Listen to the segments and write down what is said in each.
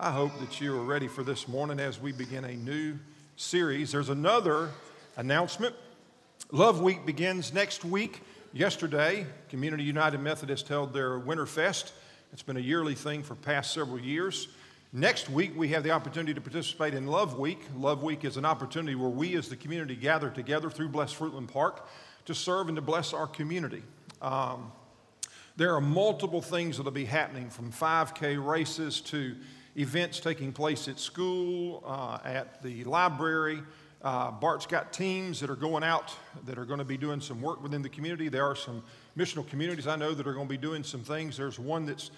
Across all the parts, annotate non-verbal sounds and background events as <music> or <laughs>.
I hope that you are ready for this morning as we begin a new series. There's another announcement. Love Week begins next week. Yesterday, Community United Methodist held their Winter Fest. It's been a yearly thing for past several years. Next week, we have the opportunity to participate in Love Week. Love Week is an opportunity where we as the community gather together through Blessed Fruitland Park to serve and to bless our community. Um, there are multiple things that will be happening from 5K races to events taking place at school, uh, at the library. Uh, Bart's got teams that are going out that are going to be doing some work within the community. There are some missional communities I know that are going to be doing some things. There's one that's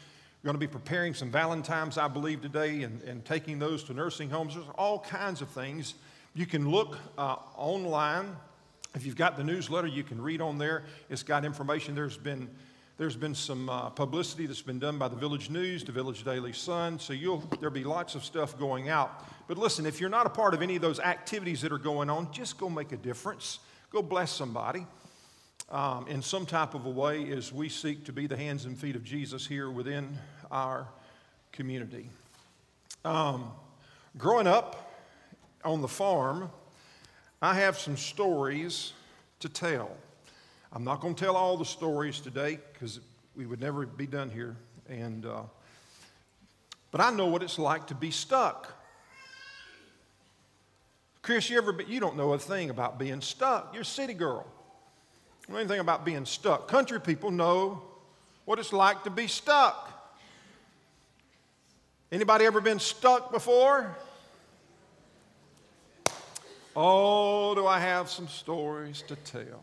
going to be preparing some Valentines, I believe, today and, and taking those to nursing homes. There's all kinds of things. You can look uh, online. If you've got the newsletter, you can read on there. It's got information. There's been there's been some uh, publicity that's been done by the Village News, the Village Daily Sun, so you'll, there'll be lots of stuff going out. But listen, if you're not a part of any of those activities that are going on, just go make a difference. Go bless somebody um, in some type of a way as we seek to be the hands and feet of Jesus here within our community. Um, growing up on the farm, I have some stories to tell. I'm not going to tell all the stories today because we would never be done here. And, uh, but I know what it's like to be stuck. Chris, you ever you don't know a thing about being stuck. You're a city girl. You know anything about being stuck. Country people know what it's like to be stuck. Anybody ever been stuck before? Oh, do I have some stories to tell?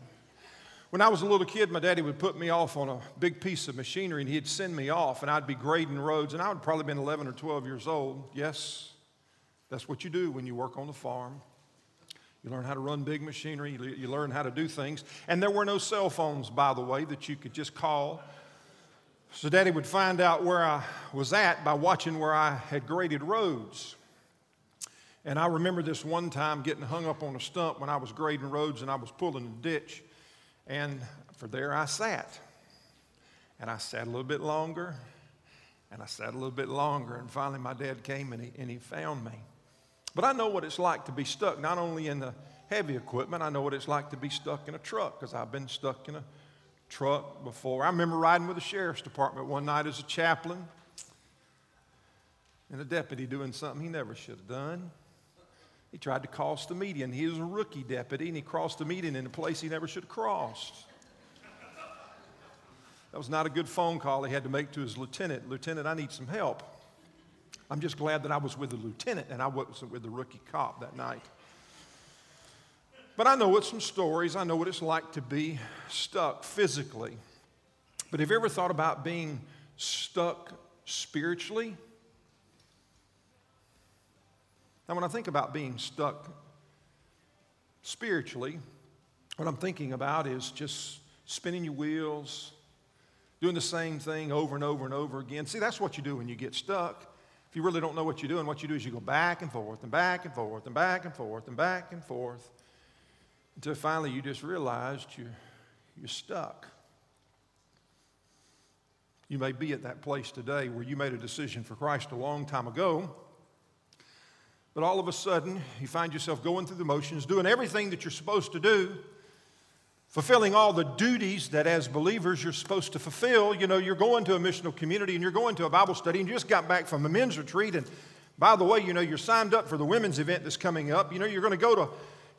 When I was a little kid, my daddy would put me off on a big piece of machinery and he'd send me off, and I'd be grading roads, and I would probably been 11 or 12 years old. Yes, that's what you do when you work on the farm. You learn how to run big machinery, you learn how to do things. And there were no cell phones, by the way, that you could just call. So, Daddy would find out where I was at by watching where I had graded roads. And I remember this one time getting hung up on a stump when I was grading roads and I was pulling a ditch. And for there I sat. And I sat a little bit longer, and I sat a little bit longer, and finally my dad came and he, and he found me. But I know what it's like to be stuck, not only in the heavy equipment, I know what it's like to be stuck in a truck, because I've been stuck in a truck before. I remember riding with the sheriff's department one night as a chaplain, and a deputy doing something he never should have done. He tried to cross the median. He was a rookie deputy, and he crossed the median in a place he never should have crossed. That was not a good phone call he had to make to his lieutenant. Lieutenant, I need some help. I'm just glad that I was with the lieutenant and I wasn't with the rookie cop that night. But I know what some stories, I know what it's like to be stuck physically. But have you ever thought about being stuck spiritually? Now, when I think about being stuck spiritually, what I'm thinking about is just spinning your wheels, doing the same thing over and over and over again. See, that's what you do when you get stuck. If you really don't know what you're doing, what you do is you go back and forth and back and forth and back and forth and back and forth until finally you just realized you're, you're stuck. You may be at that place today where you made a decision for Christ a long time ago but all of a sudden, you find yourself going through the motions, doing everything that you're supposed to do, fulfilling all the duties that as believers you're supposed to fulfill. You know, you're going to a missional community and you're going to a Bible study and you just got back from a men's retreat. And by the way, you know, you're signed up for the women's event that's coming up. You know, you're going to go to,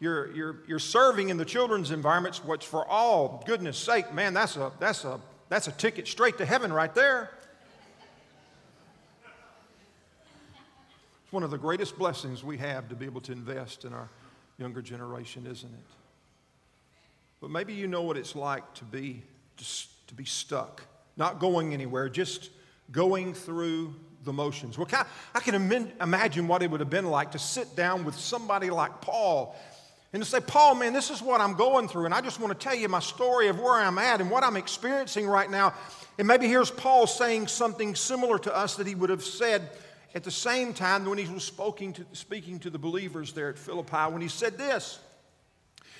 you're, you're, you're serving in the children's environments, which for all goodness sake, man, that's a, that's a, that's a ticket straight to heaven right there. One of the greatest blessings we have to be able to invest in our younger generation, isn't it? But maybe you know what it's like to be just to be stuck, not going anywhere, just going through the motions. Well, I can imagine what it would have been like to sit down with somebody like Paul and to say, Paul, man, this is what I'm going through, and I just want to tell you my story of where I'm at and what I'm experiencing right now. And maybe here's Paul saying something similar to us that he would have said at the same time when he was speaking to, speaking to the believers there at Philippi, when he said this,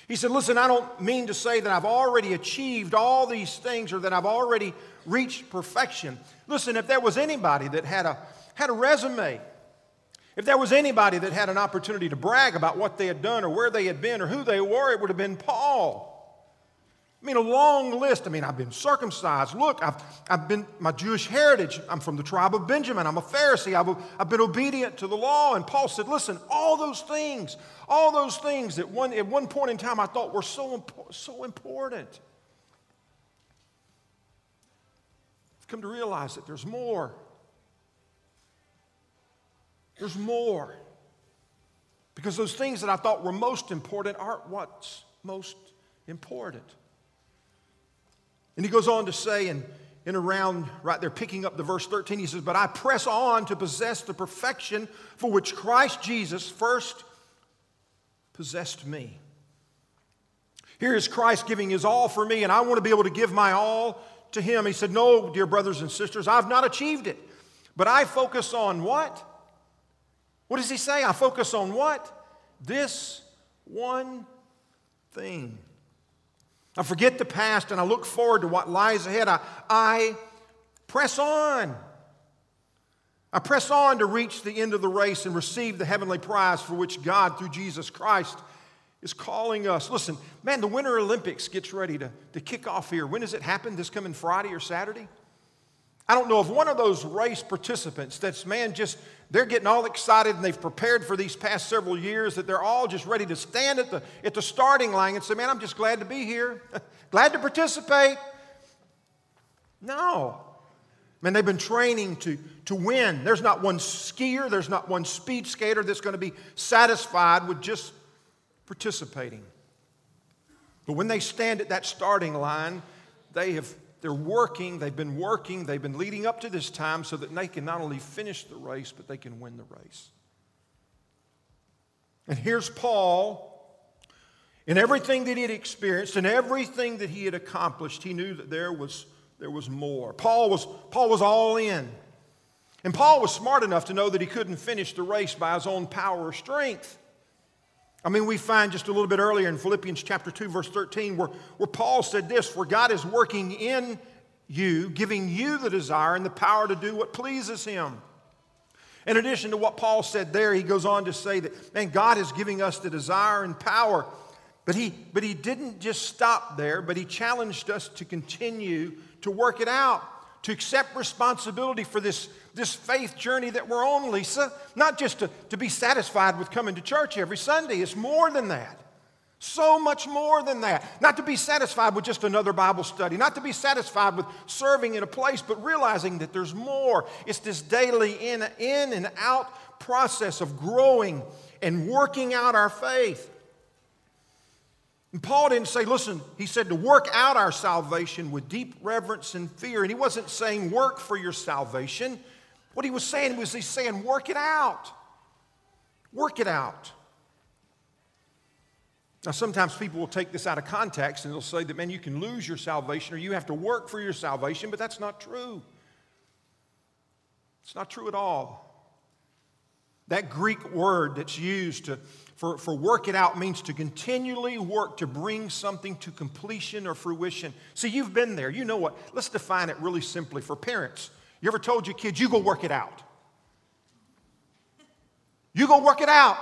he said, Listen, I don't mean to say that I've already achieved all these things or that I've already reached perfection. Listen, if there was anybody that had a, had a resume If there was anybody that had an opportunity to brag about what they had done or where they had been or who they were, it would have been Paul. I mean, a long list. I mean, I've been circumcised. Look, I've, I've been my Jewish heritage. I'm from the tribe of Benjamin. I'm a Pharisee. I've, I've been obedient to the law. And Paul said, listen, all those things, all those things that one, at one point in time I thought were so, so important. I've come to realize that there's more. There's more. Because those things that I thought were most important aren't what's most important. And he goes on to say, and in around right there, picking up the verse 13, he says, But I press on to possess the perfection for which Christ Jesus first possessed me. Here is Christ giving his all for me, and I want to be able to give my all to him. He said, No, dear brothers and sisters, I've not achieved it, but I focus on what? What does he say? I focus on what? This one thing. I forget the past and I look forward to what lies ahead. I, I press on. I press on to reach the end of the race and receive the heavenly prize for which God, through Jesus Christ, is calling us. Listen, man, the Winter Olympics gets ready to, to kick off here. When does it happen? This coming Friday or Saturday? I don't know if one of those race participants that's, man, just they're getting all excited and they've prepared for these past several years that they're all just ready to stand at the, at the starting line and say, man, I'm just glad to be here, <laughs> glad to participate. No. Man, they've been training to, to win. There's not one skier, there's not one speed skater that's going to be satisfied with just participating. But when they stand at that starting line, they have they're working, they've been working, they've been leading up to this time so that they can not only finish the race, but they can win the race. And here's Paul. In everything that he had experienced and everything that he had accomplished, he knew that there was, there was more. Paul was, Paul was all in. And Paul was smart enough to know that he couldn't finish the race by his own power or strength. I mean, we find just a little bit earlier in Philippians chapter 2, verse 13, where, where Paul said this For God is working in you, giving you the desire and the power to do what pleases Him. In addition to what Paul said there, he goes on to say that, man, God is giving us the desire and power. But he, but he didn't just stop there, but he challenged us to continue to work it out to accept responsibility for this, this faith journey that we're on, Lisa. Not just to, to be satisfied with coming to church every Sunday, it's more than that. So much more than that. Not to be satisfied with just another Bible study, not to be satisfied with serving in a place, but realizing that there's more. It's this daily in, in and out process of growing and working out our faith. And Paul didn't say, listen, he said to work out our salvation with deep reverence and fear. And he wasn't saying work for your salvation. What he was saying was he's saying work it out. Work it out. Now, sometimes people will take this out of context and they'll say that, man, you can lose your salvation or you have to work for your salvation, but that's not true. It's not true at all. That Greek word that's used to for, for work it out means to continually work to bring something to completion or fruition. See, you've been there. You know what? Let's define it really simply for parents. You ever told your kids, you go work it out? You go work it out.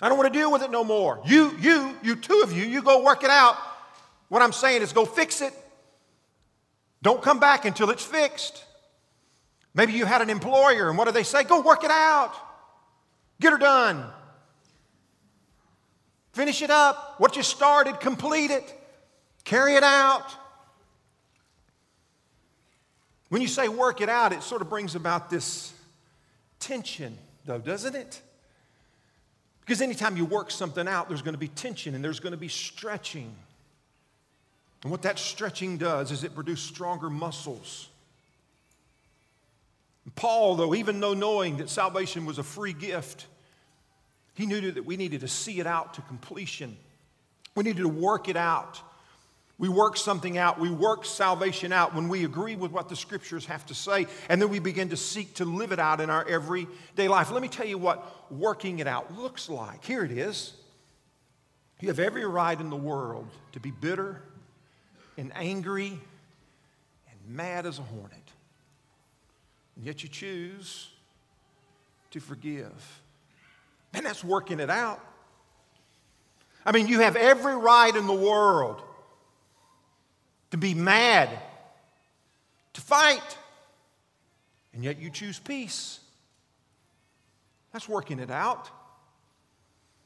I don't want to deal with it no more. You, you, you, two of you, you go work it out. What I'm saying is go fix it. Don't come back until it's fixed. Maybe you had an employer, and what do they say? Go work it out. Get her done. Finish it up. What you started, complete it. Carry it out. When you say work it out, it sort of brings about this tension, though, doesn't it? Because anytime you work something out, there's going to be tension and there's going to be stretching. And what that stretching does is it produces stronger muscles. Paul, though, even though knowing that salvation was a free gift, he knew that we needed to see it out to completion. We needed to work it out. We work something out. We work salvation out when we agree with what the scriptures have to say, and then we begin to seek to live it out in our everyday life. Let me tell you what working it out looks like. Here it is. You have every right in the world to be bitter and angry and mad as a hornet. And yet you choose to forgive. And that's working it out. I mean, you have every right in the world to be mad, to fight, and yet you choose peace. That's working it out.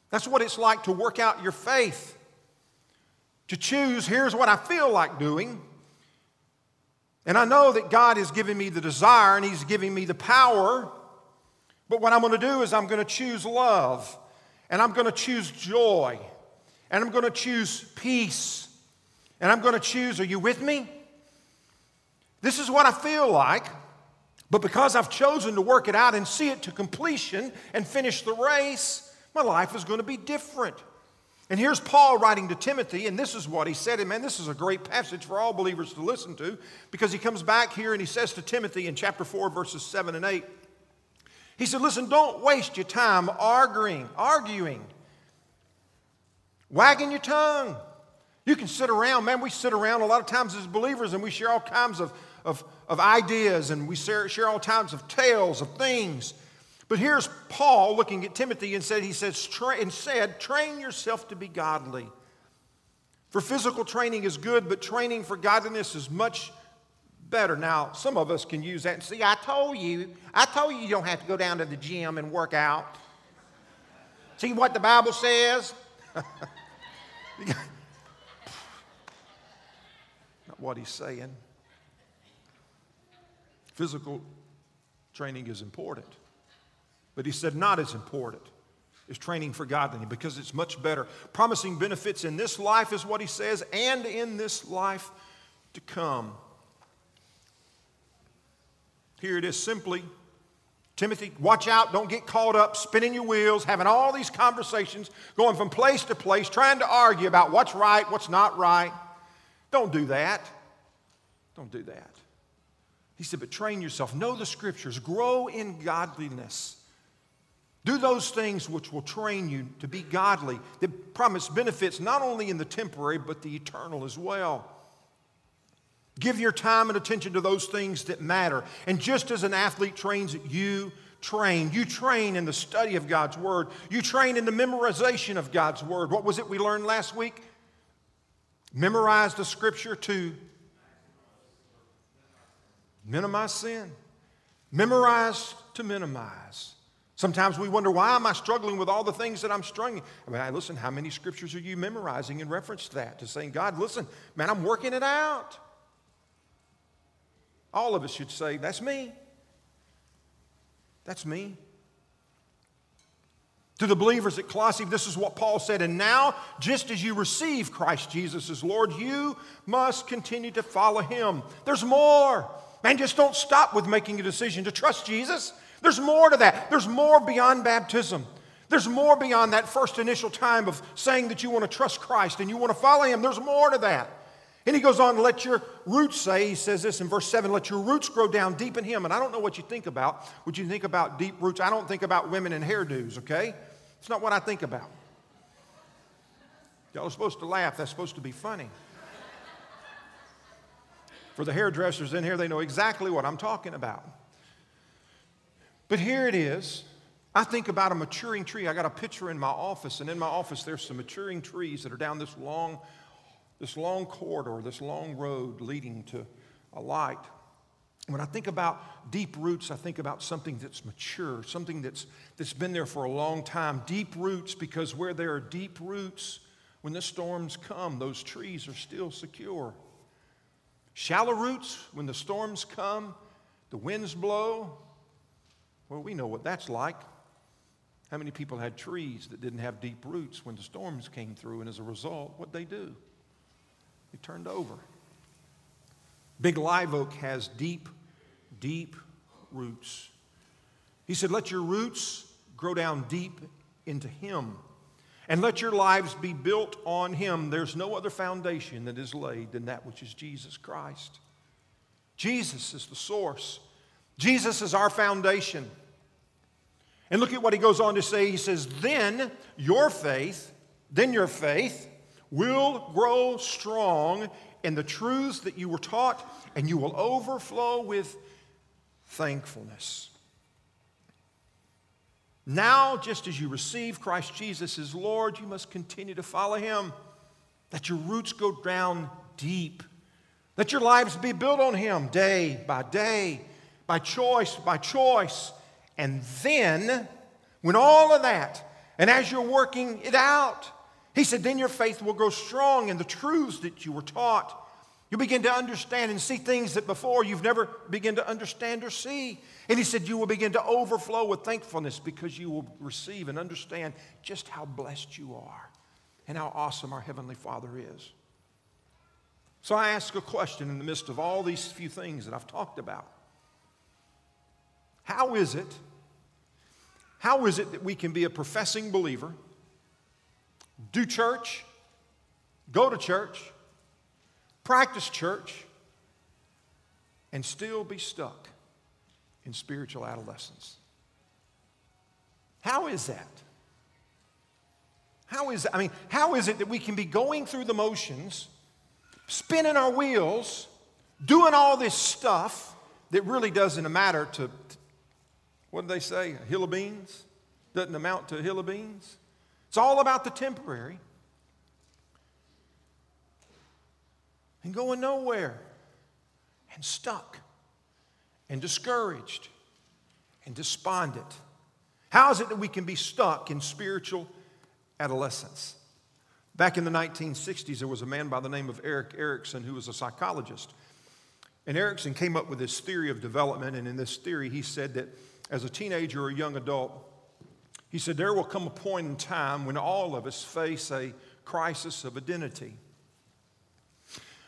That's what it's like to work out your faith. To choose, here's what I feel like doing. And I know that God has given me the desire and He's giving me the power. But what I'm going to do is I'm going to choose love, and I'm going to choose joy, and I'm going to choose peace, and I'm going to choose, are you with me? This is what I feel like. But because I've chosen to work it out and see it to completion and finish the race, my life is going to be different. And here's Paul writing to Timothy, and this is what he said. And man, this is a great passage for all believers to listen to because he comes back here and he says to Timothy in chapter 4, verses 7 and 8, he said, Listen, don't waste your time arguing, arguing, wagging your tongue. You can sit around, man, we sit around a lot of times as believers and we share all kinds of, of, of ideas and we share, share all kinds of tales of things. But here's Paul looking at Timothy and said, he says, and said, train yourself to be godly. For physical training is good, but training for godliness is much better. Now, some of us can use that and see, I told you, I told you you don't have to go down to the gym and work out. See what the Bible says? <laughs> Not what he's saying. Physical training is important. But he said, not as important is training for godliness because it's much better. Promising benefits in this life is what he says, and in this life to come. Here it is simply Timothy, watch out, don't get caught up spinning your wheels, having all these conversations, going from place to place, trying to argue about what's right, what's not right. Don't do that. Don't do that. He said, but train yourself, know the scriptures, grow in godliness. Do those things which will train you to be godly, that promise benefits not only in the temporary, but the eternal as well. Give your time and attention to those things that matter. And just as an athlete trains, you train. You train in the study of God's Word, you train in the memorization of God's Word. What was it we learned last week? Memorize the Scripture to minimize sin, memorize to minimize. Sometimes we wonder, why am I struggling with all the things that I'm struggling? I mean, listen, how many scriptures are you memorizing in reference to that? To saying, God, listen, man, I'm working it out. All of us should say, that's me. That's me. To the believers at Colossae, this is what Paul said. And now, just as you receive Christ Jesus as Lord, you must continue to follow him. There's more. Man, just don't stop with making a decision to trust Jesus. There's more to that. There's more beyond baptism. There's more beyond that first initial time of saying that you want to trust Christ and you want to follow Him. There's more to that. And he goes on let your roots say, he says this in verse 7, let your roots grow down deep in him. And I don't know what you think about. Would you think about deep roots? I don't think about women and hairdos, okay? It's not what I think about. Y'all are supposed to laugh. That's supposed to be funny. For the hairdressers in here, they know exactly what I'm talking about. But here it is. I think about a maturing tree. I got a picture in my office, and in my office, there's some maturing trees that are down this long, this long corridor, this long road leading to a light. When I think about deep roots, I think about something that's mature, something that's, that's been there for a long time. Deep roots, because where there are deep roots, when the storms come, those trees are still secure. Shallow roots, when the storms come, the winds blow, well, we know what that's like. How many people had trees that didn't have deep roots when the storms came through, and as a result, what'd they do? They turned over. Big live oak has deep, deep roots. He said, Let your roots grow down deep into Him, and let your lives be built on Him. There's no other foundation that is laid than that which is Jesus Christ. Jesus is the source, Jesus is our foundation. And look at what he goes on to say. He says, Then your faith, then your faith will grow strong in the truths that you were taught, and you will overflow with thankfulness. Now, just as you receive Christ Jesus as Lord, you must continue to follow him. Let your roots go down deep. Let your lives be built on him day by day, by choice by choice. And then, when all of that, and as you're working it out, he said, then your faith will grow strong in the truths that you were taught. You'll begin to understand and see things that before you've never begun to understand or see. And he said, You will begin to overflow with thankfulness because you will receive and understand just how blessed you are and how awesome our Heavenly Father is. So I ask a question in the midst of all these few things that I've talked about. How is it? How is it that we can be a professing believer, do church, go to church, practice church, and still be stuck in spiritual adolescence. How is that? How is that? I mean, how is it that we can be going through the motions, spinning our wheels, doing all this stuff that really doesn't matter to, what do they say? A hill of beans? Doesn't amount to a hill of beans? It's all about the temporary. And going nowhere and stuck and discouraged and despondent? How is it that we can be stuck in spiritual adolescence? Back in the 1960s, there was a man by the name of Erik Erikson who was a psychologist. And Erikson came up with this theory of development, and in this theory, he said that as a teenager or a young adult, he said there will come a point in time when all of us face a crisis of identity.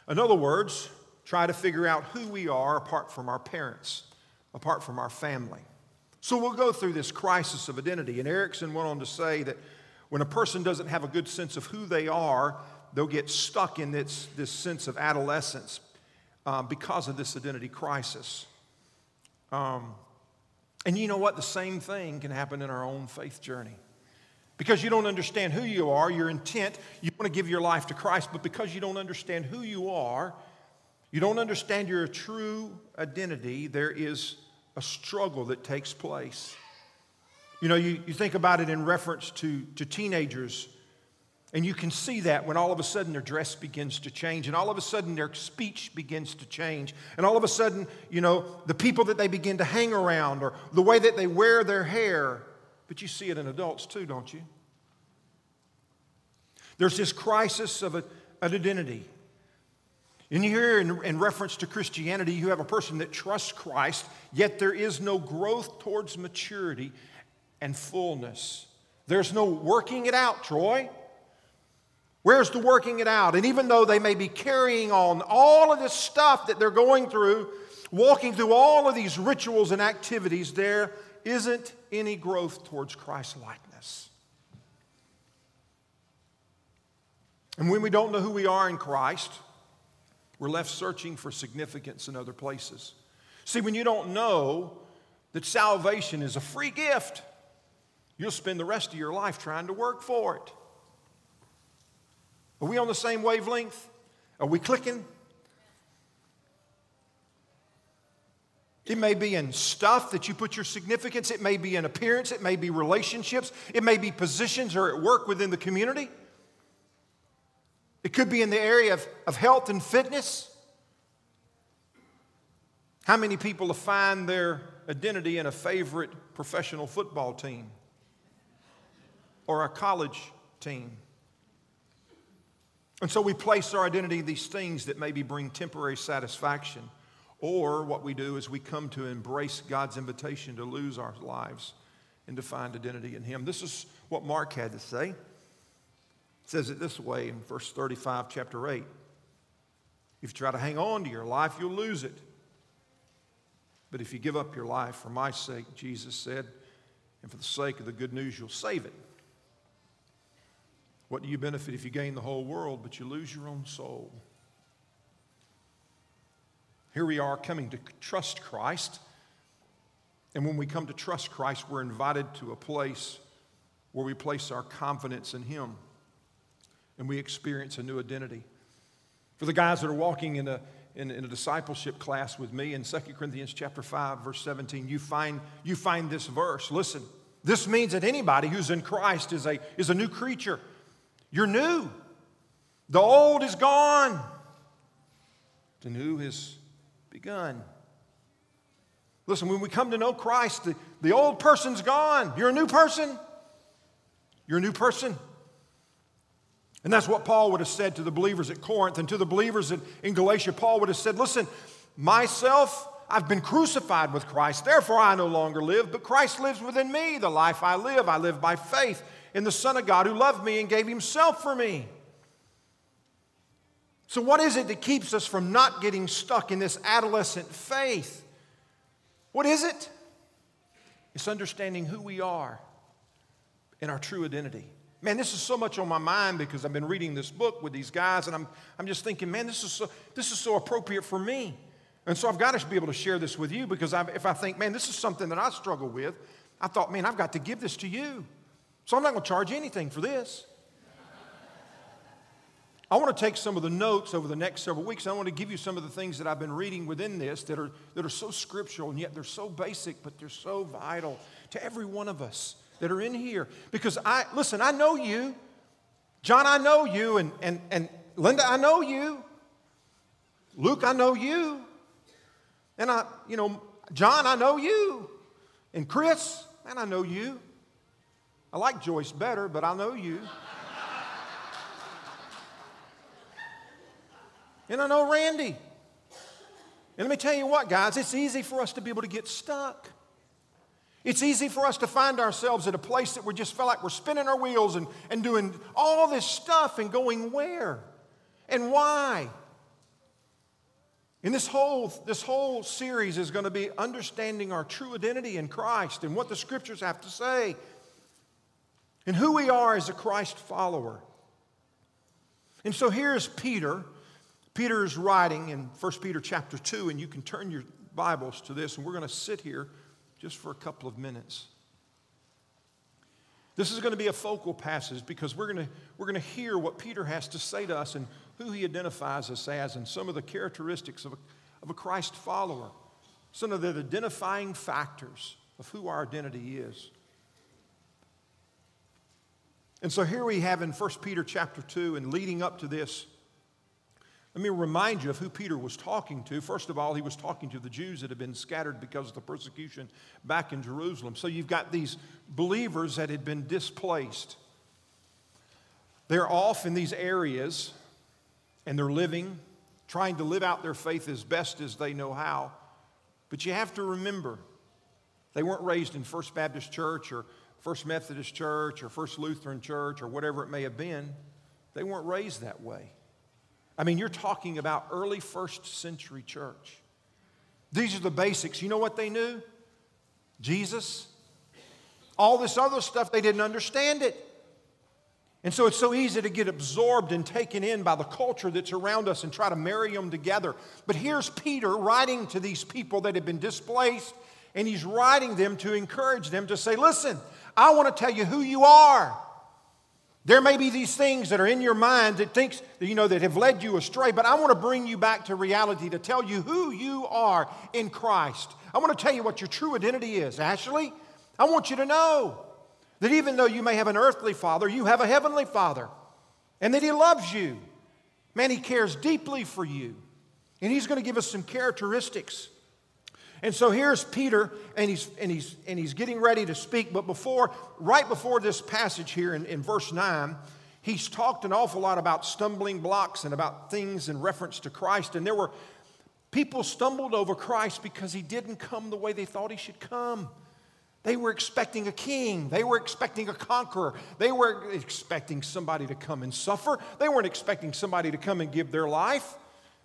In other words, try to figure out who we are apart from our parents, apart from our family. So we'll go through this crisis of identity. And Erikson went on to say that when a person doesn't have a good sense of who they are, they'll get stuck in this, this sense of adolescence um, because of this identity crisis. Um, and you know what? The same thing can happen in our own faith journey. Because you don't understand who you are, your intent, you want to give your life to Christ, but because you don't understand who you are, you don't understand your true identity, there is a struggle that takes place. You know, you, you think about it in reference to, to teenagers, and you can see that when all of a sudden their dress begins to change, and all of a sudden their speech begins to change, and all of a sudden, you know, the people that they begin to hang around, or the way that they wear their hair. But you see it in adults too, don't you? There's this crisis of a, an identity. And here, in, in reference to Christianity, you have a person that trusts Christ, yet there is no growth towards maturity and fullness. There's no working it out, Troy. Where's the working it out? And even though they may be carrying on all of this stuff that they're going through, walking through all of these rituals and activities, there isn't any growth towards Christ likeness. And when we don't know who we are in Christ, we're left searching for significance in other places. See, when you don't know that salvation is a free gift, you'll spend the rest of your life trying to work for it. Are we on the same wavelength? Are we clicking? It may be in stuff that you put your significance, it may be in appearance, it may be relationships, it may be positions or at work within the community. It could be in the area of, of health and fitness. How many people find their identity in a favorite professional football team or a college team? And so we place our identity in these things that maybe bring temporary satisfaction. Or what we do is we come to embrace God's invitation to lose our lives and to find identity in Him. This is what Mark had to say. It says it this way in verse 35, chapter 8. If you try to hang on to your life, you'll lose it. But if you give up your life for my sake, Jesus said, and for the sake of the good news, you'll save it. What do you benefit if you gain the whole world, but you lose your own soul? Here we are coming to trust Christ. And when we come to trust Christ, we're invited to a place where we place our confidence in Him and we experience a new identity. For the guys that are walking in a, in, in, a discipleship class with me in 2 Corinthians chapter 5, verse 17, you find, you find this verse. Listen, This means that anybody who's in Christ is a, is a new creature. You're new. The old is gone, the new has begun. Listen, when we come to know Christ, the, the old person's gone. You're a new person. You're a new person. And that's what Paul would have said to the believers at Corinth and to the believers in, in Galatia. Paul would have said, Listen, myself, I've been crucified with Christ. Therefore, I no longer live, but Christ lives within me. The life I live, I live by faith in the Son of God who loved me and gave himself for me. So, what is it that keeps us from not getting stuck in this adolescent faith? What is it? It's understanding who we are and our true identity. Man, this is so much on my mind because I've been reading this book with these guys, and I'm, I'm just thinking, man, this is, so, this is so appropriate for me. And so I've got to be able to share this with you because I've, if I think, man, this is something that I struggle with, I thought, man, I've got to give this to you. So I'm not going to charge anything for this. I want to take some of the notes over the next several weeks. I want to give you some of the things that I've been reading within this that are, that are so scriptural and yet they're so basic, but they're so vital to every one of us that are in here. Because I, listen, I know you. John, I know you. And, and, and Linda, I know you. Luke, I know you. And I, you know, John, I know you. And Chris, man, I know you. I like Joyce better, but I know you. And I know Randy. And let me tell you what, guys, it's easy for us to be able to get stuck. It's easy for us to find ourselves at a place that we just feel like we're spinning our wheels and, and doing all this stuff and going where and why. And this whole, this whole series is going to be understanding our true identity in Christ and what the scriptures have to say and who we are as a Christ follower. And so here's Peter Peter is writing in 1 Peter chapter 2, and you can turn your Bibles to this, and we're going to sit here just for a couple of minutes. This is going to be a focal passage because we're going to, we're going to hear what Peter has to say to us and who he identifies us as and some of the characteristics of a, of a Christ follower, some of the identifying factors of who our identity is. And so here we have in 1 Peter chapter 2, and leading up to this, let me remind you of who Peter was talking to. First of all, he was talking to the Jews that had been scattered because of the persecution back in Jerusalem. So you've got these believers that had been displaced. They're off in these areas and they're living, trying to live out their faith as best as they know how. But you have to remember, they weren't raised in First Baptist Church or First Methodist Church or First Lutheran Church or whatever it may have been. They weren't raised that way. I mean, you're talking about early first century church. These are the basics. You know what they knew? Jesus. All this other stuff, they didn't understand it. And so it's so easy to get absorbed and taken in by the culture that's around us and try to marry them together. But here's Peter writing to these people that have been displaced, and he's writing them to encourage them to say, Listen, I want to tell you who you are. There may be these things that are in your mind that thinks, you know, that have led you astray, but I want to bring you back to reality to tell you who you are in Christ. I want to tell you what your true identity is. Ashley, I want you to know that even though you may have an earthly father, you have a heavenly father, and that he loves you. Man, he cares deeply for you. And he's going to give us some characteristics and so here's Peter, and he's, and he's, and he's getting ready to speak. But before, right before this passage here in, in verse 9, he's talked an awful lot about stumbling blocks and about things in reference to Christ. And there were people stumbled over Christ because he didn't come the way they thought he should come. They were expecting a king. They were expecting a conqueror. They were expecting somebody to come and suffer. They weren't expecting somebody to come and give their life.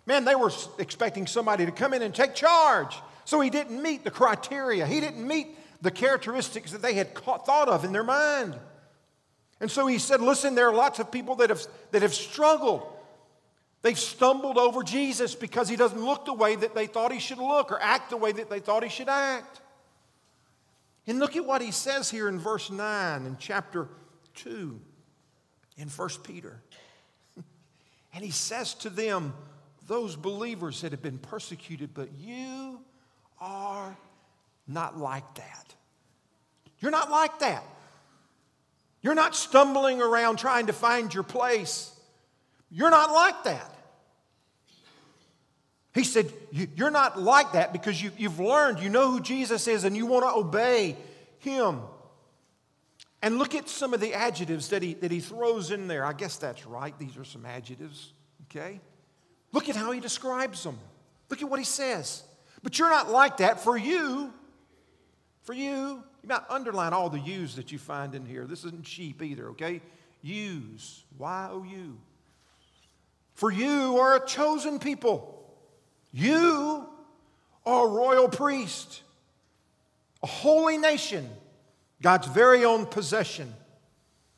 Man, they were expecting somebody to come in and take charge. So he didn't meet the criteria, he didn't meet the characteristics that they had thought of in their mind. And so he said, Listen, there are lots of people that have, that have struggled. They've stumbled over Jesus because he doesn't look the way that they thought he should look or act the way that they thought he should act. And look at what he says here in verse 9 in chapter 2 in 1 Peter. <laughs> and he says to them, those believers that have been persecuted, but you are not like that. You're not like that. You're not stumbling around trying to find your place. You're not like that. He said, You're not like that because you, have learned, you know who Jesus is, and you want to obey him. And look at some of the adjectives that he, that he throws in there. I guess that's right. These are some adjectives, okay? Look at how he describes them. Look at what he says. But you're not like that. For you, for you, you might underline all the U's that you find in here. This isn't sheep either, okay? U's, Y O U. For you are a chosen people. You are a royal priest, a holy nation, God's very own possession.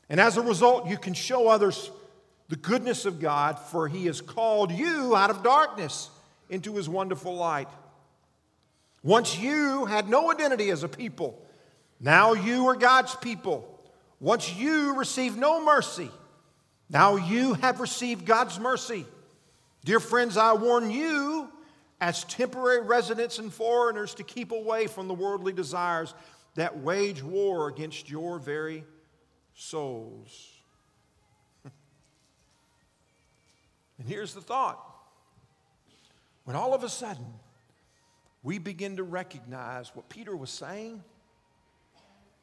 And as a result, you can show others the goodness of God, for He has called you out of darkness into His wonderful light. Once you had no identity as a people, now you are God's people. Once you received no mercy, now you have received God's mercy. Dear friends, I warn you as temporary residents and foreigners to keep away from the worldly desires that wage war against your very souls. And here's the thought when all of a sudden we begin to recognize what Peter was saying,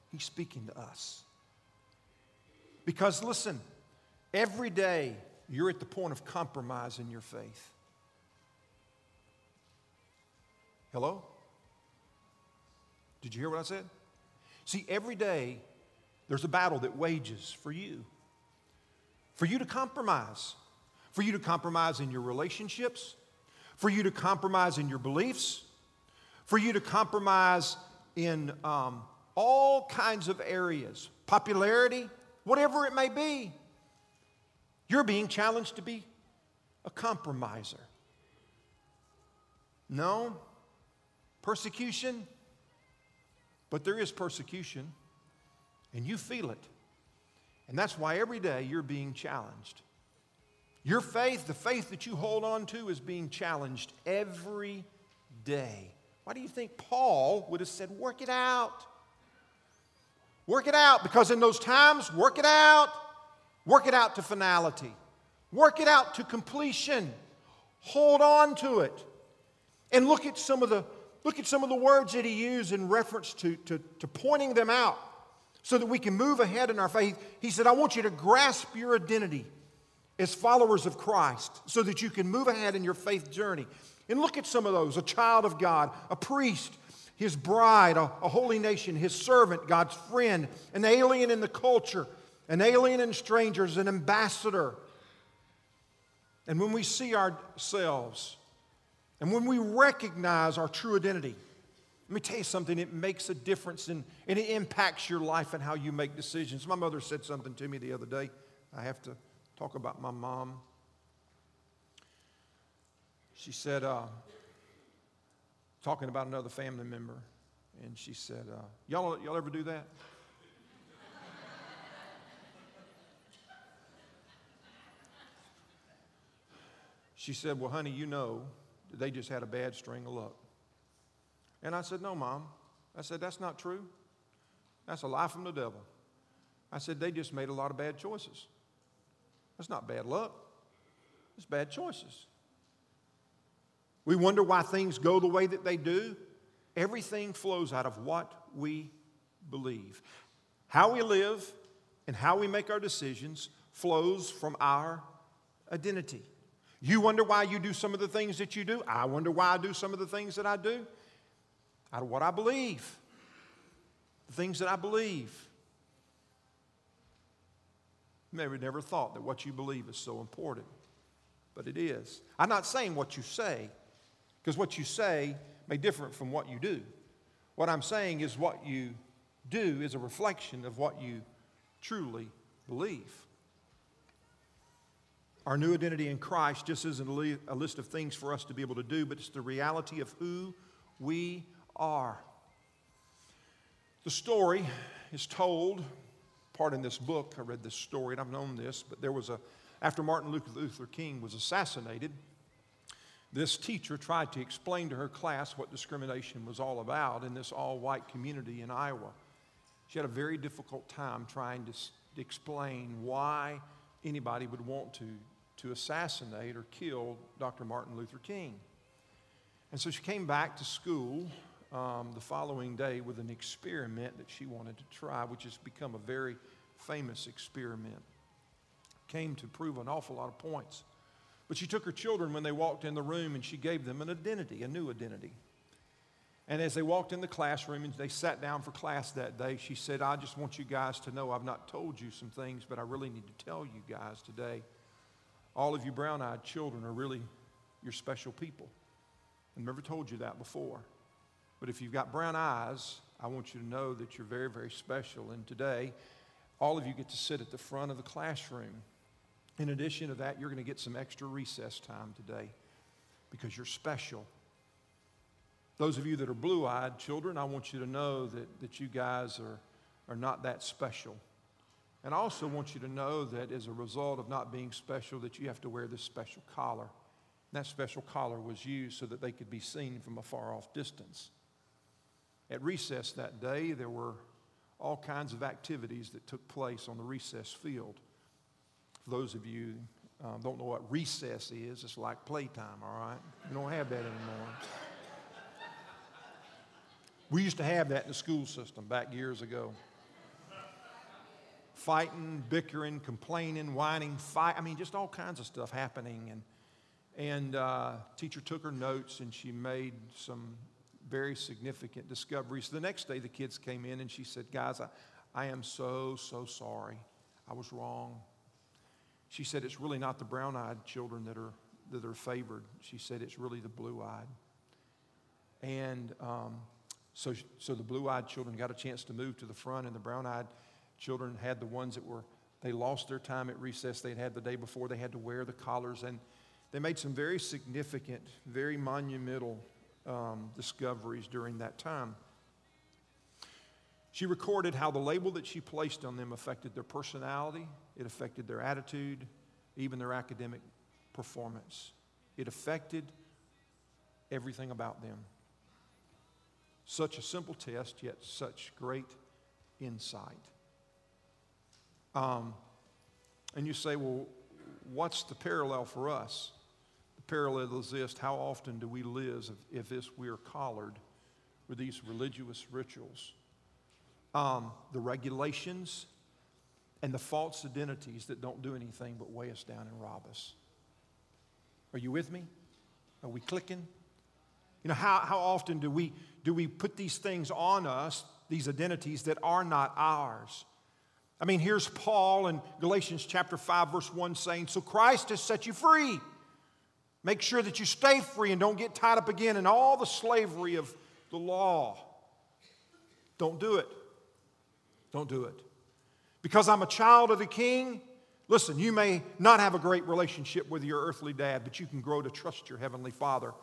he's speaking to us. Because listen, every day you're at the point of compromise in your faith. Hello? Did you hear what I said? See, every day there's a battle that wages for you. For you to compromise. For you to compromise in your relationships. For you to compromise in your beliefs. For you to compromise in um, all kinds of areas. Popularity, whatever it may be. You're being challenged to be a compromiser. No, Persecution, but there is persecution, and you feel it. And that's why every day you're being challenged. Your faith, the faith that you hold on to, is being challenged every day. Why do you think Paul would have said, Work it out? Work it out, because in those times, work it out. Work it out to finality. Work it out to completion. Hold on to it. And look at some of the Look at some of the words that he used in reference to, to, to pointing them out so that we can move ahead in our faith. He said, I want you to grasp your identity as followers of Christ so that you can move ahead in your faith journey. And look at some of those a child of God, a priest, his bride, a, a, holy nation, his servant, God's friend, an alien in the culture, an alien in strangers, an ambassador. And when we see ourselves and when we recognize our true identity, let me tell you something, it makes a difference and, and it impacts your life and how you make decisions. My mother said something to me the other day. I have to talk about my mom. She said, uh, talking about another family member, and she said, uh, y'all, y'all ever do that? she said, Well, honey, you know they just had a bad string of luck. And I said, No, Mom. I said, That's not true. That's a lie from the devil. I said, They just made a lot of bad choices. That's not bad luck, it's bad choices. We wonder why things go the way that they do. Everything flows out of what we believe. How we live and how we make our decisions flows from our identity. You wonder why you do some of the things that you do. I wonder why I do some of the things that I do. Out of what I believe, the things that I believe. Maybe never thought that what you believe is so important, but it is. I'm not saying what you say, because what you say may differ from what you do. What I'm saying is what you do is a reflection of what you truly believe. Our new identity in Christ just isn't a list of things for us to be able to do, but it's the reality of who we are. The story is told, part in this book. I read this story and I've known this, but there was a, after Martin Luther King was assassinated, this teacher tried to explain to her class what discrimination was all about in this all white community in Iowa. She had a very difficult time trying to explain why anybody would want to, to assassinate or kill Dr. Martin Luther King. And so she came back to school um, the following day with an experiment that she wanted to try, which has become a very famous experiment. Came to prove an awful lot of points. But she took her children when they walked in the room and she gave them an identity, a new identity. And as they walked in the classroom and they sat down for class that day, she said, I just want you guys to know I've not told you some things, but I really need to tell you guys today. All of you brown eyed children are really your special people. I've never told you that before. But if you've got brown eyes, I want you to know that you're very, very special. And today, all of you get to sit at the front of the classroom. In addition to that, you're going to get some extra recess time today because you're special. Those of you that are blue eyed children, I want you to know that, that you guys are, are not that special. And I also want you to know that as a result of not being special, that you have to wear this special collar. And that special collar was used so that they could be seen from a far off distance. At recess that day, there were all kinds of activities that took place on the recess field. For those of you um, don't know what recess is, it's like playtime, all right? We don't have that anymore. We used to have that in the school system back years ago. Fighting, bickering, complaining, whining, fight. I mean, just all kinds of stuff happening. And, and uh, teacher took her notes and she made some very significant discoveries. The next day, the kids came in and she said, Guys, I, I am so, so sorry. I was wrong. She said, It's really not the brown eyed children that are, that are favored. She said, It's really the blue eyed. And um, so, so the blue eyed children got a chance to move to the front, and the brown eyed children had the ones that were, they lost their time at recess they'd had the day before. They had to wear the collars, and they made some very significant, very monumental um, discoveries during that time. She recorded how the label that she placed on them affected their personality, it affected their attitude, even their academic performance. It affected everything about them. Such a simple test, yet such great insight. Um, and you say, well, what's the parallel for us? Parallel is this how often do we live if, if this we are collared with these religious rituals? Um, the regulations and the false identities that don't do anything but weigh us down and rob us. Are you with me? Are we clicking? You know, how, how often do we, do we put these things on us, these identities that are not ours? I mean, here's Paul in Galatians chapter 5, verse 1 saying, So Christ has set you free. Make sure that you stay free and don't get tied up again in all the slavery of the law. Don't do it. Don't do it. Because I'm a child of the king, listen, you may not have a great relationship with your earthly dad, but you can grow to trust your heavenly father.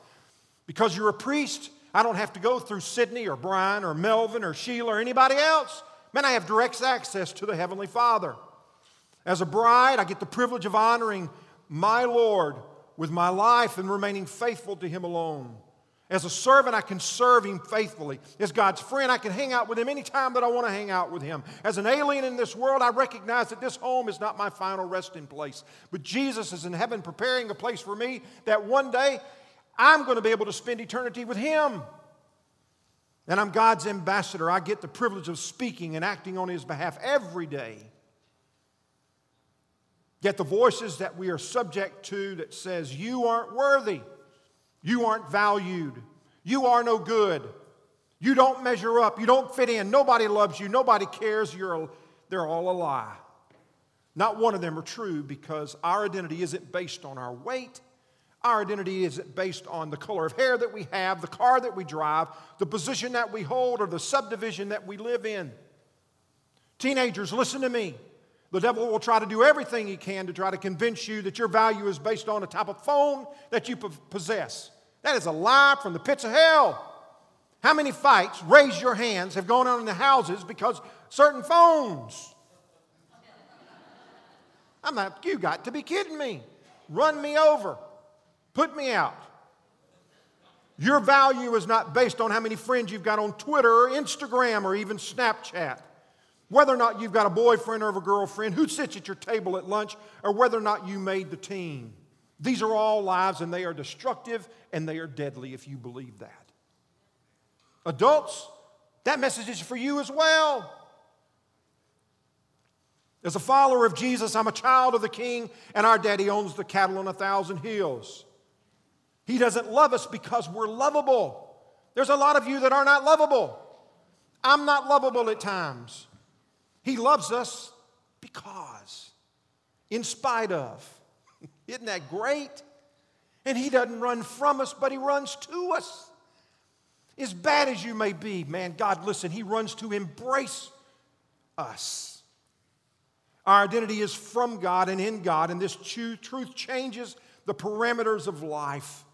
Because you're a priest, I don't have to go through Sydney or Brian or Melvin or Sheila or anybody else. Man, I have direct access to the Heavenly Father. As a bride, I get the privilege of honoring my Lord with my life and remaining faithful to Him alone. As a servant, I can serve Him faithfully. As God's friend, I can hang out with Him anytime that I want to hang out with Him. As an alien in this world, I recognize that this home is not my final resting place. But Jesus is in heaven preparing a place for me that one day I'm going to be able to spend eternity with Him. And I'm God's ambassador. I get the privilege of speaking and acting on His behalf every day. Yet the voices that we are subject to that says, You aren't worthy, you aren't valued, you are no good, you don't measure up, you don't fit in, nobody loves you, nobody cares, you're a, they're all a lie. Not one of them are true because our identity isn't based on our weight, our identity isn't based on the color of hair that we have, the car that we drive, the position that we hold, or the subdivision that we live in. Teenagers, listen to me. The devil will try to do everything he can to try to convince you that your value is based on the type of phone that you possess. That is a lie from the pits of hell. How many fights, raise your hands, have gone on in the houses because certain phones? I'm not, you got to be kidding me. Run me over. Put me out. Your value is not based on how many friends you've got on Twitter or Instagram or even Snapchat. Whether or not you've got a boyfriend or a girlfriend, who sits at your table at lunch, or whether or not you made the team. These are all lies and they are destructive and they are deadly if you believe that. Adults, that message is for you as well. As a follower of Jesus, I'm a child of the King, and our daddy owns the cattle on a thousand hills. He doesn't love us because we're lovable. There's a lot of you that are not lovable. I'm not lovable at times. He loves us because, in spite of. <laughs> Isn't that great? And He doesn't run from us, but He runs to us. As bad as you may be, man, God, listen, He runs to embrace us. Our identity is from God and in God, and this truth changes the parameters of life.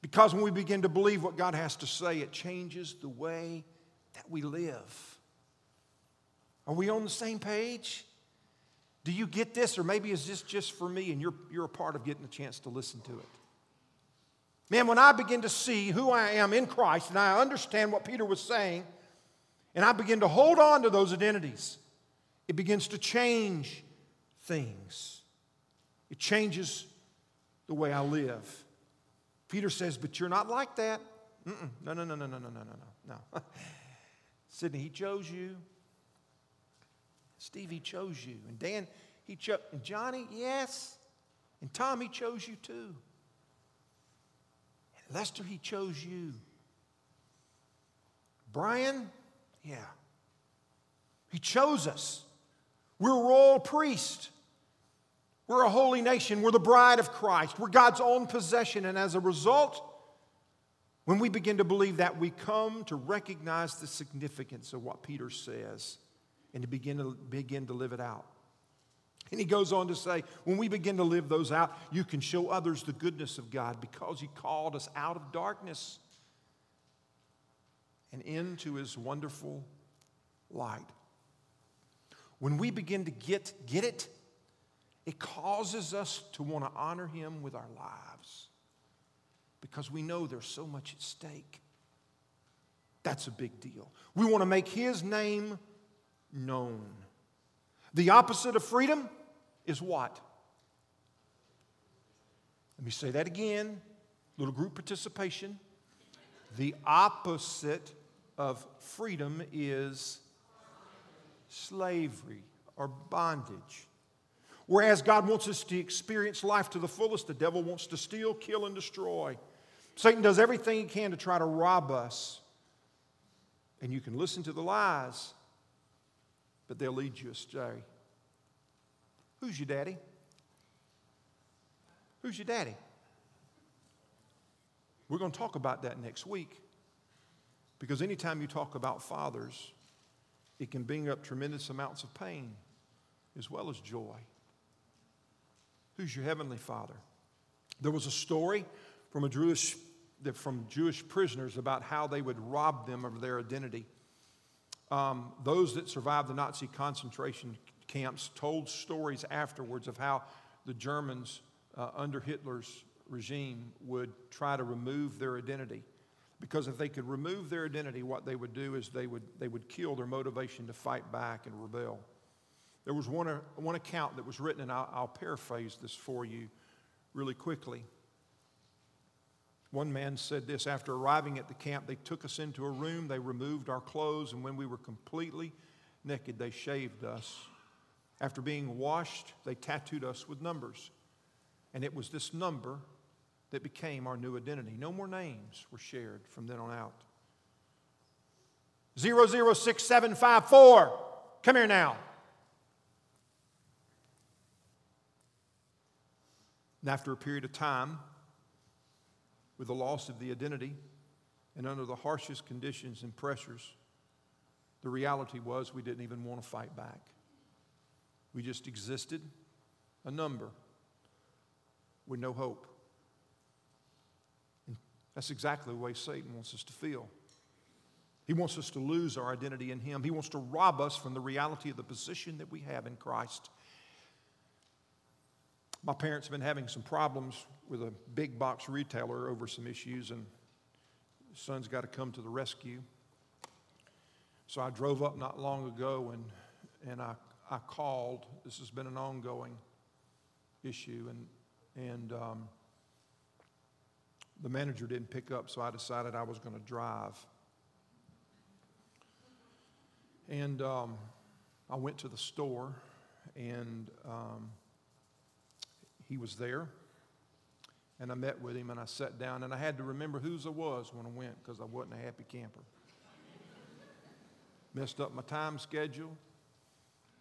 Because when we begin to believe what God has to say, it changes the way that we live. Are we on the same page? Do you get this? Or maybe is this just for me and you're, you're a part of getting a chance to listen to it? Man, when I begin to see who I am in Christ and I understand what Peter was saying, and I begin to hold on to those identities, it begins to change things. It changes the way I live. Peter says, But you're not like that. Mm-mm. No, no, no, no, no, no, no, no, no. <laughs> Sydney, he chose you. Steve, he chose you. And Dan, he chose. And Johnny, yes. And Tom, he chose you too. And Lester, he chose you. Brian, yeah. He chose us. We're royal priest. We're a holy nation. We're the bride of Christ. We're God's own possession. And as a result, when we begin to believe that, we come to recognize the significance of what Peter says and to begin to begin to live it out. And he goes on to say, when we begin to live those out, you can show others the goodness of God because he called us out of darkness and into his wonderful light. When we begin to get, get it, it causes us to want to honor him with our lives because we know there's so much at stake. That's a big deal. We want to make his name known. The opposite of freedom is what? Let me say that again. Little group participation. The opposite of freedom is slavery or bondage. Whereas God wants us to experience life to the fullest, the devil wants to steal, kill, and destroy. Satan does everything he can to try to rob us. And you can listen to the lies but they'll lead you astray. Who's your daddy? Who's your daddy? We're going to talk about that next week because anytime you talk about fathers, it can bring up tremendous amounts of pain as well as joy. Who's your heavenly father? There was a story from a Jewish from Jewish prisoners about how they would rob them of their identity um, those that survived the Nazi concentration camps told stories afterwards of how the Germans uh, under Hitler's regime would try to remove their identity. Because if they could remove their identity, what they would do is they would, they would kill their motivation to fight back and rebel. There was one, uh, one account that was written, and I'll, I'll paraphrase this for you really quickly. One man said this after arriving at the camp, they took us into a room, they removed our clothes, and when we were completely naked, they shaved us. After being washed, they tattooed us with numbers. And it was this number that became our new identity. No more names were shared from then on out. 006754. Come here now. And after a period of time, with the loss of the identity and under the harshest conditions and pressures, the reality was we didn't even want to fight back. We just existed, a number, with no hope. And that's exactly the way Satan wants us to feel. He wants us to lose our identity in Him. He wants to rob us from the reality of the position that we have in Christ. My parents have been having some problems with a big box retailer over some issues, and son's got to come to the rescue. So I drove up not long ago and, and I, I called. This has been an ongoing issue. And, and um, the manager didn't pick up, so I decided I was going to drive. And um, I went to the store, and um, he was there. And I met with him, and I sat down, and I had to remember whose I was when I went because I wasn't a happy camper. Messed up my time schedule,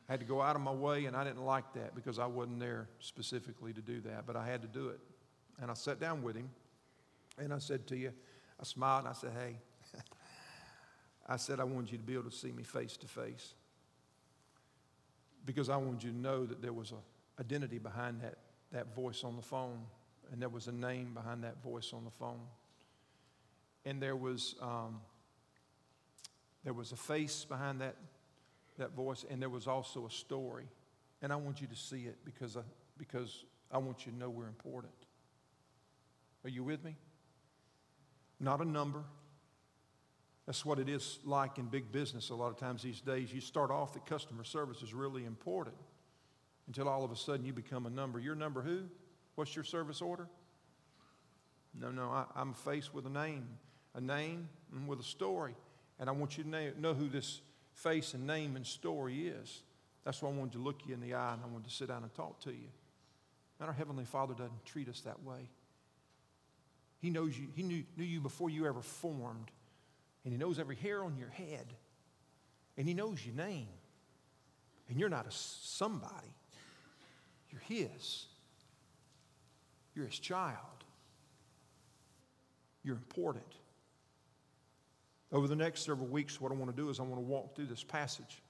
had to go out of my way, and I didn't like that because I wasn't there specifically to do that, but I had to do it. And I sat down with him, and I said to you, I smiled and I said, Hey, <laughs> I said, I wanted you to be able to see me face to face because I wanted you to know that there was an identity behind that, that voice on the phone, and there was a name behind that voice on the phone. And there was, um, there was a face behind that, that voice, and there was also a story. And I want you to see it because I, because I want you to know we're important. Are you with me? Not a number, that's what it is like in big business a lot of times these days. You start off that customer service is really important until all of a sudden you become a number. Your number who? What's your service order? No, no, I, am faced with a name, a name with a story. And I want you to know, know who this face and name and story is. That's why I wanted to look you in the eye and I wanted to sit down and talk to you. And our Heavenly Father doesn't treat us that way. He knows you, He knew, knew you before you ever formed and He knows every hair on your head, and He knows your name. And you're not a somebody, you're His. You're His child. You're important. Over the next several weeks, what I want to do is I want to walk through this passage.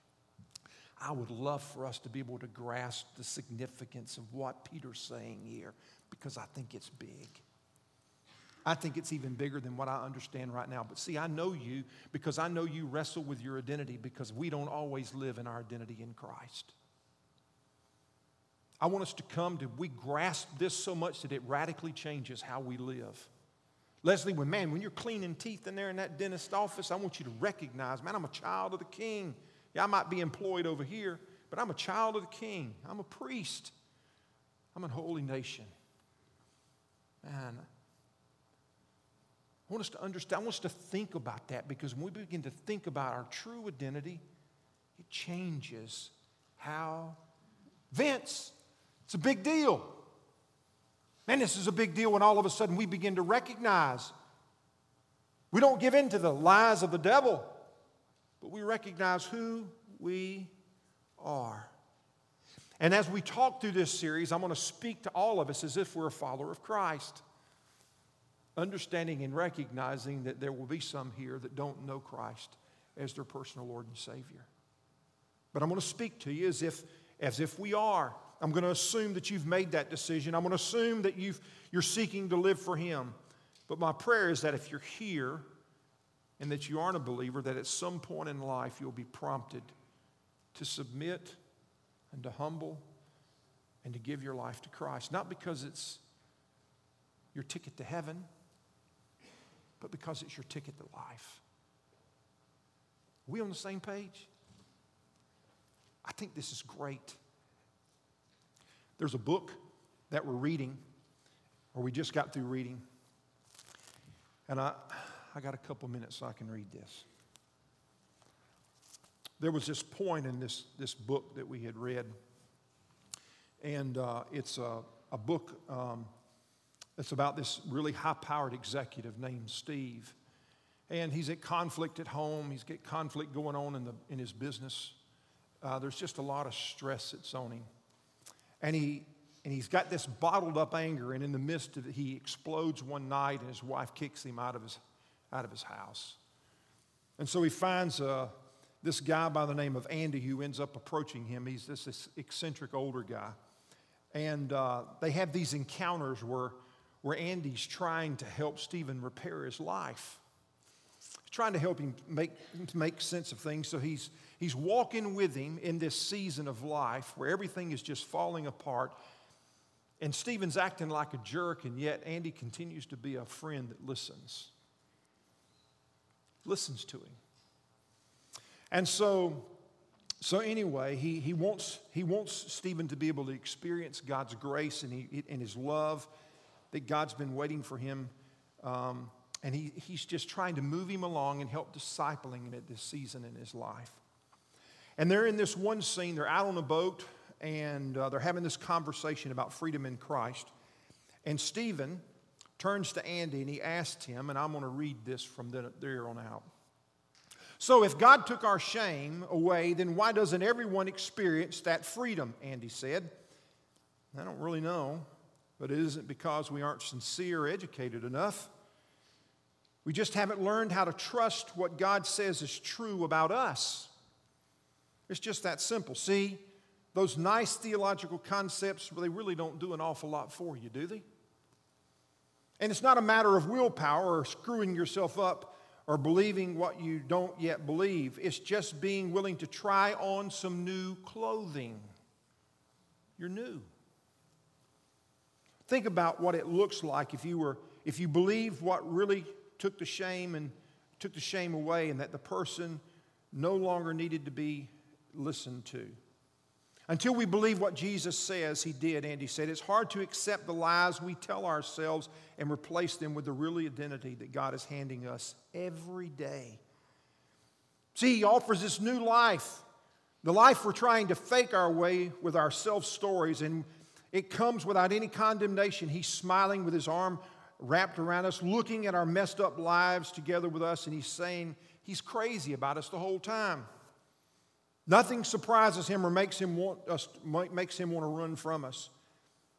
I would love for us to be able to grasp the significance of what Peter's saying here because I think it's big. I think it's even bigger than what I understand right now. But see, I know you because I know you wrestle with your identity because we don't always live in our identity in Christ. I want us to come to, we grasp this so much that it radically changes how we live. Leslie, when man, when you're cleaning teeth in there in that dentist office, I want you to recognize, man, I'm a child of the king. Yeah, I might be employed over here, but I'm a child of the king. I'm a priest. I'm a holy nation. Man, I want us to understand, I want us to think about that because when we begin to think about our true identity, it changes how. Vince, it's a big deal. Man, this is a big deal when all of a sudden we begin to recognize we don't give in to the lies of the devil, but we recognize who we are. And as we talk through this series, I'm going to speak to all of us as if we're a follower of Christ understanding and recognizing that there will be some here that don't know Christ as their personal Lord and Savior. But I'm going to speak to you as if, as if we are. I'm going to assume that you've made that decision. I'm going to assume that you've, you're seeking to live for Him. But my prayer is that if you're here and that you aren't a believer, that at some point in life you'll be prompted to submit and to humble and to give your life to Christ. Not because it's your ticket to heaven but because it's your ticket to life. Are we on the same page? I think this is great. There's a book that we're reading, or we just got through reading, and I, I got a couple minutes so I can read this. There was this point in this, this book that we had read, and uh, it's a, a book um, it's about this really high powered executive named Steve. And he's at conflict at home, he's got conflict going on in, the, in his business. Uh, there's just a lot of stress that's on him. And, he, and he's got this bottled up anger, and in the midst of it, he explodes one night, and his wife kicks him out of his, out of his house. And so he finds uh, this guy by the name of Andy who ends up approaching him. He's this, this eccentric older guy. And uh, they have these encounters where where Andy's trying to help Stephen repair his life. Trying to help him make, make sense of things. So he's, he's walking with him in this season of life where everything is just falling apart. And Stephen's acting like a jerk, and yet Andy continues to be a friend that listens. Listens to him. And so, so anyway, he, he, wants, he wants Stephen to be able to experience God's grace and, he, and his love that God's been waiting for him. Um, and he, he's just trying to move him along and help discipling him at this season in his life. And they're in this one scene, they're out on a boat, and uh, they're having this conversation about freedom in Christ. And Stephen turns to Andy and he asks him, and I'm going to read this from there on out. So, if God took our shame away, then why doesn't everyone experience that freedom? Andy said. I don't really know, but it isn't because we aren't sincere or educated enough. We just haven't learned how to trust what God says is true about us. It's just that simple. See, those nice theological concepts, they really don't do an awful lot for you, do they? And it's not a matter of willpower or screwing yourself up or believing what you don't yet believe. It's just being willing to try on some new clothing. You're new. Think about what it looks like if you were if you believe what really took the shame and took the shame away and that the person no longer needed to be listened to. Until we believe what Jesus says he did, Andy said, it's hard to accept the lies we tell ourselves and replace them with the real identity that God is handing us every day. See, he offers this new life, the life we're trying to fake our way with our self stories, and it comes without any condemnation. He's smiling with his arm wrapped around us, looking at our messed up lives together with us, and he's saying he's crazy about us the whole time. Nothing surprises him or makes him want us makes him want to run from us.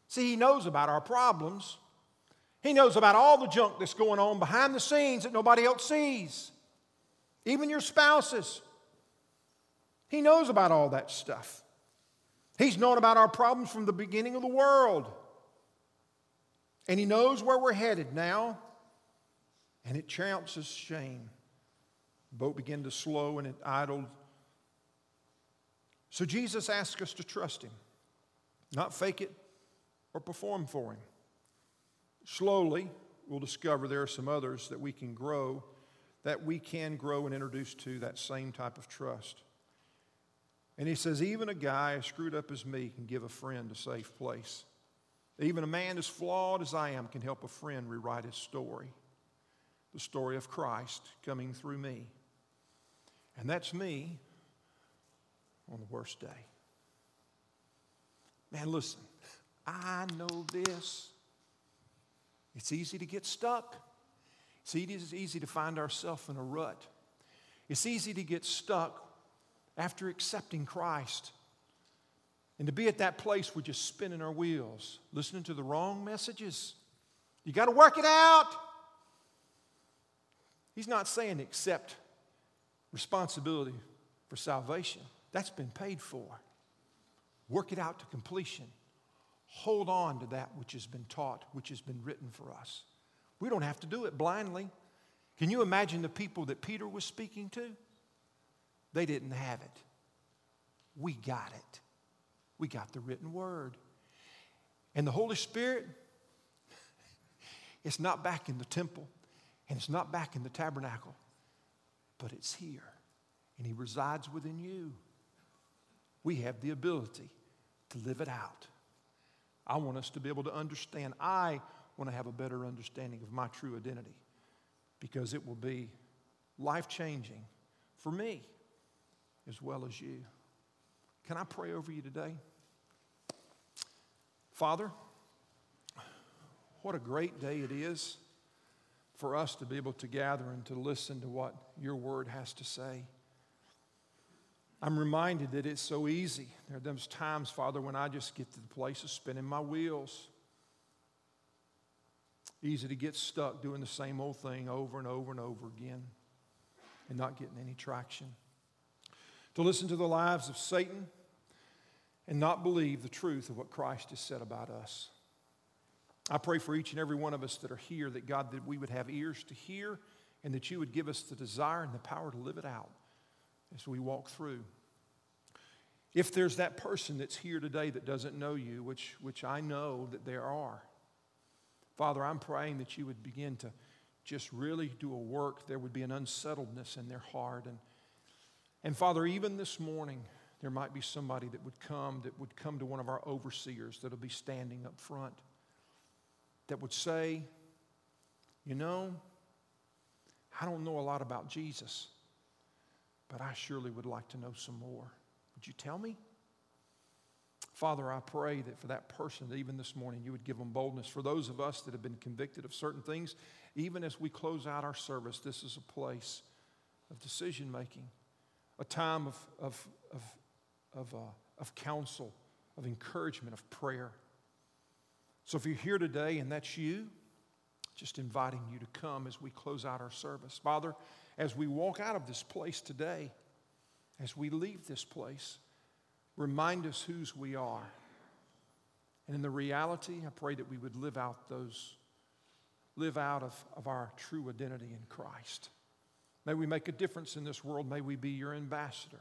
See, he knows about our problems. He knows about all the junk that's going on behind the scenes that nobody else sees. Even your spouses. He knows about all that stuff. He's known about our problems from the beginning of the world. And he knows where we're headed now. And it trounces shame. The boat began to slow and it idled so Jesus asks us to trust Him, not fake it or perform for Him. Slowly, we'll discover there are some others that we can grow, that we can grow and introduce to that same type of trust. And he says, even a guy as screwed up as me can give a friend a safe place. Even a man as flawed as I am can help a friend rewrite his story the story of Christ coming through me. And that's me on the worst day. Man, listen, I know this. It's easy to get stuck. It's easy to find ourselves in a rut. It's easy to get stuck after accepting Christ and to be at that place we're just spinning our wheels, listening to the wrong messages. You got to work it out. He's not saying accept responsibility for salvation. That's been paid for. Work it out to completion. Hold on to that which has been taught, which has been written for us. We don't have to do it blindly. Can you imagine the people that Peter was speaking to? They didn't have it. We got it. We got the written word. And the Holy Spirit, it's not back in the temple and it's not back in the tabernacle, but it's here. And He resides within you we have the ability to live it out. I want us to be able to understand. I want to have a better understanding of my true identity because it will be life changing for me as well as you. Can I pray over you today? Father, what a great day it is for us to be able to gather and to listen to what your word has to say. I'm reminded that it's so easy. There are those times, Father, when I just get to the place of spinning my wheels. Easy to get stuck doing the same old thing over and over and over again and not getting any traction. To listen to the lives of Satan and not believe the truth of what Christ has said about us. I pray for each and every one of us that are here that God, that we would have ears to hear and that you would give us the desire and the power to live it out as we walk through. If there's that person that's here today that doesn't know you, which, which I know that there are, Father, I'm praying that you would begin to just really do a work. There would be an unsettledness in their heart. And, And Father, even this morning, there might be somebody that would come, that would come to one of our overseers that'll be standing up front, that would say, You know, I don't know a lot about Jesus, but I surely would like to know some more. Would you tell me? Father, I pray that for that person, that even this morning, you would give them boldness. For those of us that have been convicted of certain things, even as we close out our service, this is a place of decision making, a time of, of, of, of, uh, of counsel, of encouragement, of prayer. So if you're here today and that's you, just inviting you to come as we close out our service. Father, as we walk out of this place today, as we leave this place, Remind us whose we are. And in the reality, I pray that we would live out those, live out of, of our true identity in Christ. May we make a difference in this world. May we be your ambassador.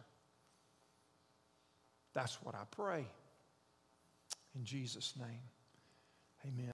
That's what I pray. In Jesus' name, amen.